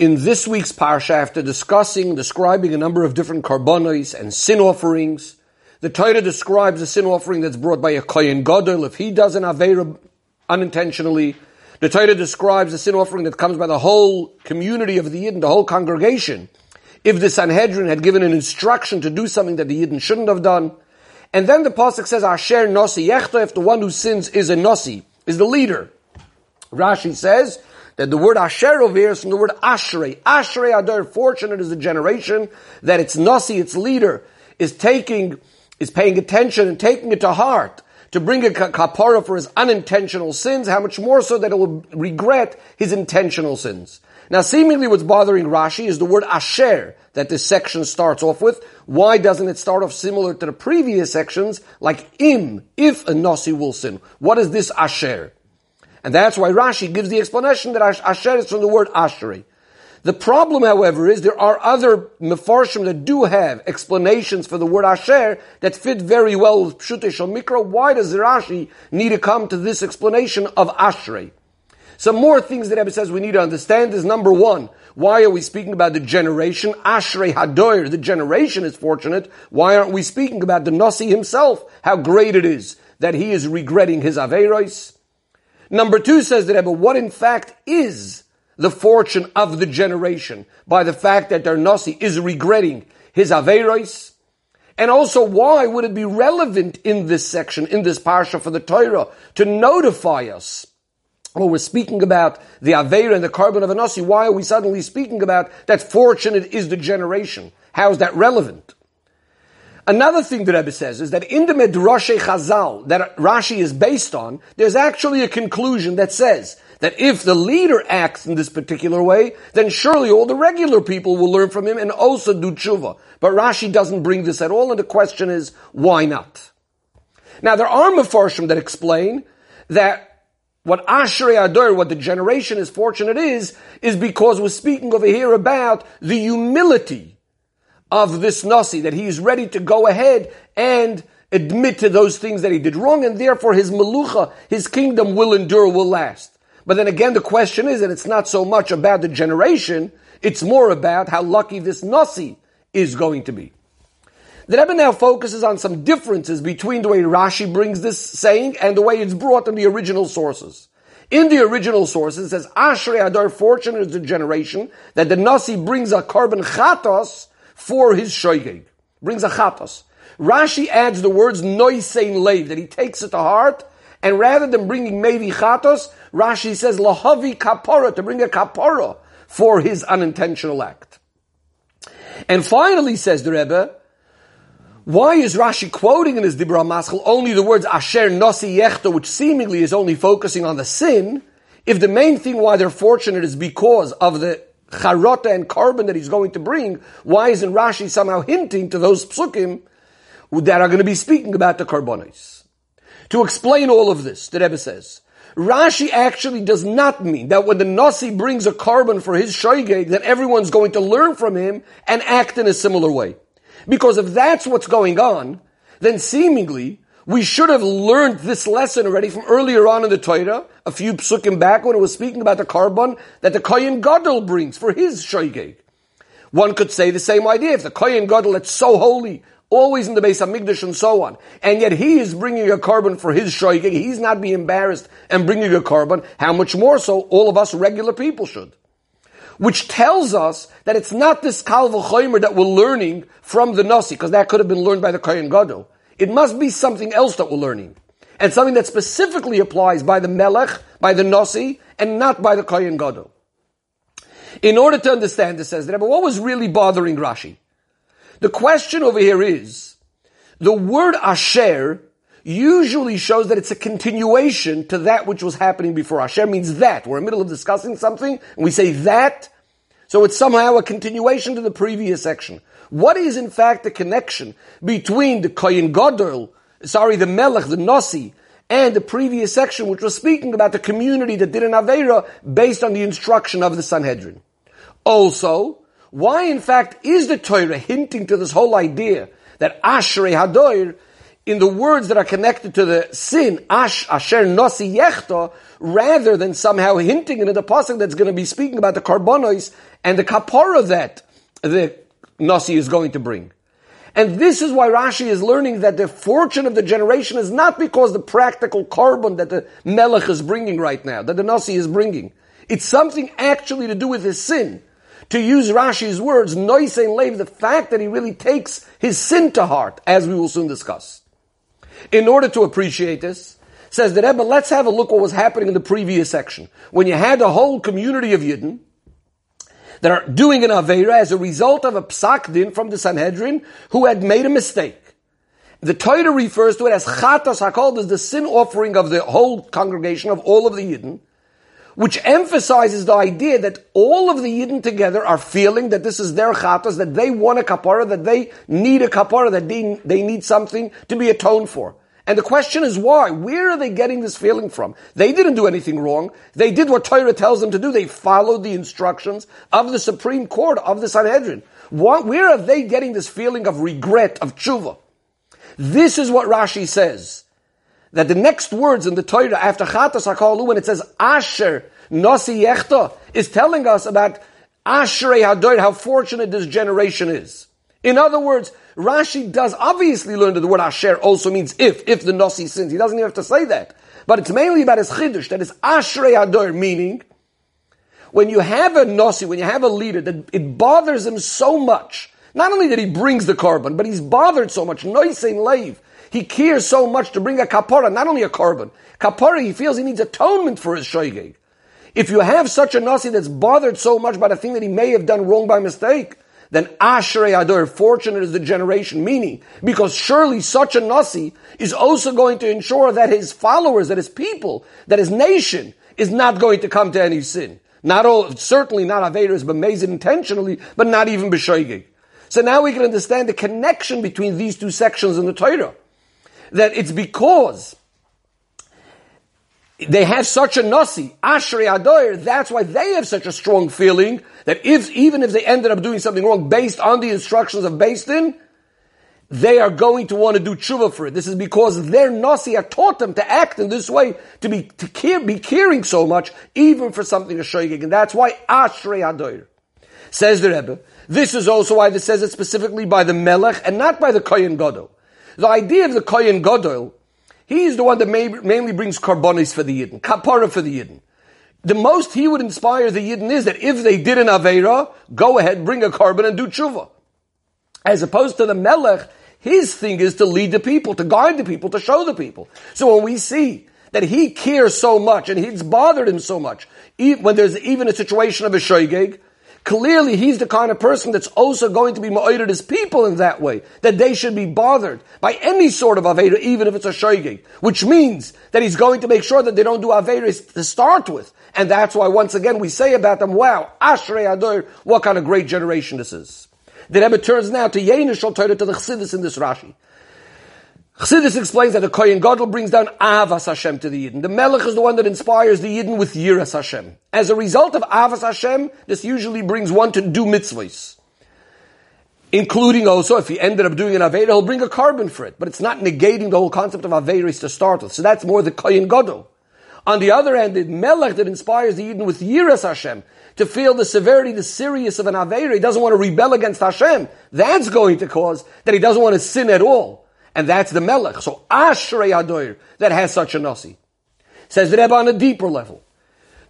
In this week's parsha, after discussing, describing a number of different karbonos and sin offerings, the Torah describes a sin offering that's brought by a kohen gadol if he does an avera unintentionally. The Torah describes a sin offering that comes by the whole community of the Yidden, the whole congregation. If the Sanhedrin had given an instruction to do something that the Yidden shouldn't have done, and then the pasuk says, "Asher nosi yechta," if the one who sins is a nosi, is the leader. Rashi says that the word asher over here is from the word ashrei. Ashrei adar, fortunate is the generation that its nasi, its leader, is taking, is paying attention and taking it to heart to bring a kapara for his unintentional sins, how much more so that it will regret his intentional sins. Now seemingly what's bothering Rashi is the word asher that this section starts off with. Why doesn't it start off similar to the previous sections, like im, if a nasi will sin? What is this asher? And that's why Rashi gives the explanation that Asher is from the word Asheri. The problem, however, is there are other Mefarshim that do have explanations for the word Asher that fit very well with Pshute Mikra. Why does Rashi need to come to this explanation of Ashrei? Some more things that Rebbe says we need to understand is number one, why are we speaking about the generation? Ashrei Hadoyer, the generation is fortunate. Why aren't we speaking about the Nasi himself? How great it is that he is regretting his Averos. Number two says the Rebbe, what in fact is the fortune of the generation by the fact that their Nasi is regretting his Averos? And also, why would it be relevant in this section, in this parsha for the Torah, to notify us? Well, we're speaking about the Aveira and the karbon of a Nasi. Why are we suddenly speaking about that fortunate is the generation? How is that relevant? Another thing the Rebbe says is that in the Medrashe Chazal that Rashi is based on, there's actually a conclusion that says that if the leader acts in this particular way, then surely all the regular people will learn from him and also do tshuva. But Rashi doesn't bring this at all, and the question is, why not? Now there are Mefarshim that explain that what Ashrei Ador, what the generation is fortunate is, is because we're speaking over here about the humility of this Nasi, that he is ready to go ahead and admit to those things that he did wrong, and therefore his Melucha, his kingdom will endure, will last. But then again, the question is that it's not so much about the generation, it's more about how lucky this Nasi is going to be. The Rebbe now focuses on some differences between the way Rashi brings this saying and the way it's brought in the original sources. In the original sources, it says, Ashrei Adar, fortunate is the generation that the Nasi brings a karbon chatos for his shoygeg. Brings a chatos. Rashi adds the words noisein leiv, that he takes it to heart, and rather than bringing maybe chatos, Rashi says lahavi kapara, to bring a kapara for his unintentional act. And finally, says the Rebbe, why is Rashi quoting in his Dibbur Hamaschil only the words Asher Nosi yechto, which seemingly is only focusing on the sin, if the main thing why they're fortunate is because of the charota and karbon that he's going to bring, why isn't Rashi somehow hinting to those psukim that are going to be speaking about the karbonis? To explain all of this, the Rebbe says, Rashi actually does not mean that when the Nasi brings a karbon for his shoygeg, that everyone's going to learn from him and act in a similar way. Because if that's what's going on, then seemingly we should have learned this lesson already from earlier on in the Torah, a few psukim back when it was speaking about the karbon that the Kohen Gadol brings for his shoygeg. One could say the same idea. If the Kohen Gadol that's so holy, always in the Beis HaMikdash and so on, and yet he is bringing a karbon for his shoygeg, he's not being embarrassed and bringing a karbon, how much more so all of us regular people should? Which tells us that it's not this Kal V'chomer that we're learning from the Nasi, because that could have been learned by the Kohen Gadol. It must be something else that we're learning. And something that specifically applies by the Melech, by the Nasi, and not by the Kohen Gadol. In order to understand this, says Rebbe, what was really bothering Rashi? The question over here is, the word Asher usually shows that it's a continuation to that which was happening before. Asher means that. We're in the middle of discussing something, and we say that, so it's somehow a continuation to the previous section. What is in fact the connection between the Kohen Gadol, sorry, the Melech, the Nasi, and the previous section which was speaking about the community that did an Aveira based on the instruction of the Sanhedrin? Also, why in fact is the Torah hinting to this whole idea that Ashrei Hadoir in the words that are connected to the sin, ash asher nosi yechta, rather than somehow hinting in the pasuk that's going to be speaking about the karbonos and the kapara that the nasi is going to bring. And this is why Rashi is learning that the fortune of the generation is not because the practical karbon that the Melech is bringing right now, that the Nasi is bringing. It's something actually to do with his sin. To use Rashi's words, Noisein Lev, the fact that he really takes his sin to heart, as we will soon discuss. In order to appreciate this, says the Rebbe, let's have a look what was happening in the previous section. When you had a whole community of Yidden, that are doing an Aveira as a result of a psak din from the Sanhedrin who had made a mistake. The Torah refers to it as chatas hakol, as the sin offering of the whole congregation of all of the Yidden, which emphasizes the idea that all of the Yidden together are feeling that this is their chatas, that they want a kapara, that they need a kapara, that they need something to be atoned for. And the question is why? Where are they getting this feeling from? They didn't do anything wrong. They did what Torah tells them to do. They followed the instructions of the Supreme Court of the Sanhedrin. What, where are they getting this feeling of regret, of tshuva? This is what Rashi says. That the next words in the Torah after Chatas HaKalu, when it says Asher Nasi Yechta, is telling us about Ashrei Hador, how fortunate this generation is. In other words, Rashi does obviously learn that the word asher also means if, if the Nasi sins. He doesn't even have to say that. But it's mainly about his chidush, that is ashrei ador, meaning, when you have a Nasi, when you have a leader, that it bothers him so much, not only that he brings the karbon, but he's bothered so much, noisein leiv, he cares so much to bring a kapara, not only a karbon. Kapara, he feels he needs atonement for his shoygeg. If you have such a Nasi that's bothered so much by the thing that he may have done wrong by mistake, then Ashrei Ador, fortunate is the generation, meaning, because surely such a Nasi is also going to ensure that his followers, that his people, that his nation is not going to come to any sin. Not all, certainly not Avedas, but made intentionally, but not even B'shoigig. So now we can understand the connection between these two sections in the Torah. That it's because they have such a nasi, Ashrei Adoir, that's why they have such a strong feeling that if, even if they ended up doing something wrong based on the instructions of Din, they are going to want to do tshuva for it. This is because their nasi had taught them to act in this way, to be, to care, be caring so much, even for something a shoygig. And that's why Ashrei Adoir. Says the Rebbe, this is also why this says it specifically by the Melech and not by the Kohen Gadol. The idea of the Kohen Gadol He's the one that mainly brings karbonis for the Yidden, kapara for the Yidden. The most he would inspire the Yidden is that if they did an Aveira, go ahead, bring a karbon and do tshuva. As opposed to the Melech, his thing is to lead the people, to guide the people, to show the people. So when we see that he cares so much and he's bothered him so much, when there's even a situation of a shoygeg, Clearly, he's the kind of person that's also going to be ma'oided his people in that way, that they should be bothered by any sort of Aveda, even if it's a shoygig, which means that he's going to make sure that they don't do Avedas to start with. And that's why once again we say about them, wow, Ashrei Ador, what kind of great generation this is. The Rebbe turns now to Yeina Shel Torah to the Chassidus in this Rashi. Chassidus explains that the Kohen Gadol brings down Avas Hashem to the Yidden. The Melech is the one that inspires the Yidden with Yiras Hashem. As a result of Avas Hashem, this usually brings one to do mitzvahs. Including also, if he ended up doing an Aveda, he'll bring a karbon for it. But it's not negating the whole concept of Avedas to start with. So that's more the Kohen Gadol. On the other hand, the Melech that inspires the Yidden with Yiras Hashem, to feel the severity, the serious of an Aveda, he doesn't want to rebel against Hashem. That's going to cause that he doesn't want to sin at all. And that's the Melech. So Ashrei Adoir that has such a Nasi. Says the Rebbe on a deeper level.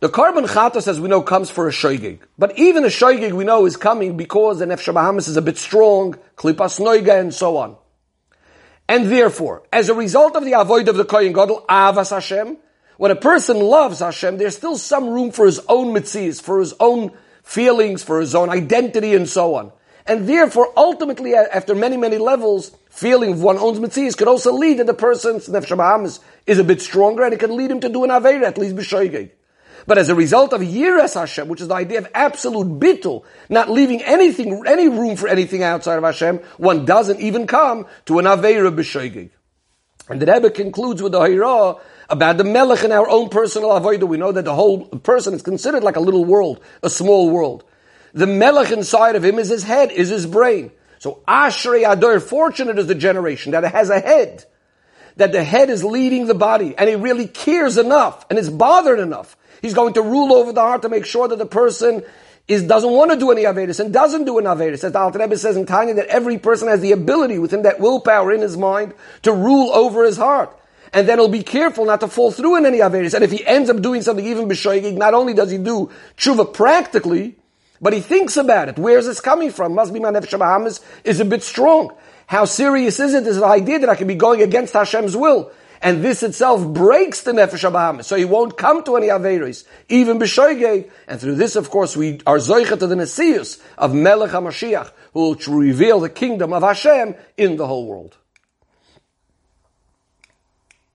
The karbon chatas, as we know, comes for a shoygig. But even a shoygig we know is coming because the nefesh Bahamis is a bit strong, klipas noiga, and so on. And therefore, as a result of the avoid of the koyin gadol, avas Hashem, when a person loves Hashem, there's still some room for his own metzius, for his own feelings, for his own identity, and so on. And therefore, ultimately, after many, many levels, feeling of one own mitzvahs could also lead that the person's nefesh is, is a bit stronger and it can lead him to do an avera, at least b'shoigeg. But as a result of yiras Hashem, which is the idea of absolute bittul, not leaving anything, any room for anything outside of Hashem, one doesn't even come to an avera b'shoigeg. And the Rebbe concludes with the Hira about the melech in our own personal avodah. We know that the whole person is considered like a little world, a small world. The melech inside of him is his head, is his brain. So Ashrei Ador, fortunate is the generation that has a head, that the head is leading the body and he really cares enough and is bothered enough. He's going to rule over the heart to make sure that the person is, doesn't want to do any Avedis and doesn't do an Avedis. As the Alter Rebbe says in Tanya that every person has the ability within that willpower in his mind to rule over his heart. And then he'll be careful not to fall through in any Avedis. And if he ends up doing something even B'shoigig, not only does he do tshuva practically, but he thinks about it. Where's this coming from? Must be my Nefesh Bahamis is a bit strong. How serious is it? Is the idea that I can be going against Hashem's will? And this itself breaks the Nefesh Bahamis, so he won't come to any Averis, even B'shoigeg. And through this, of course, we are Zoicha to the Nesius of Melech HaMashiach, who will reveal the kingdom of Hashem in the whole world.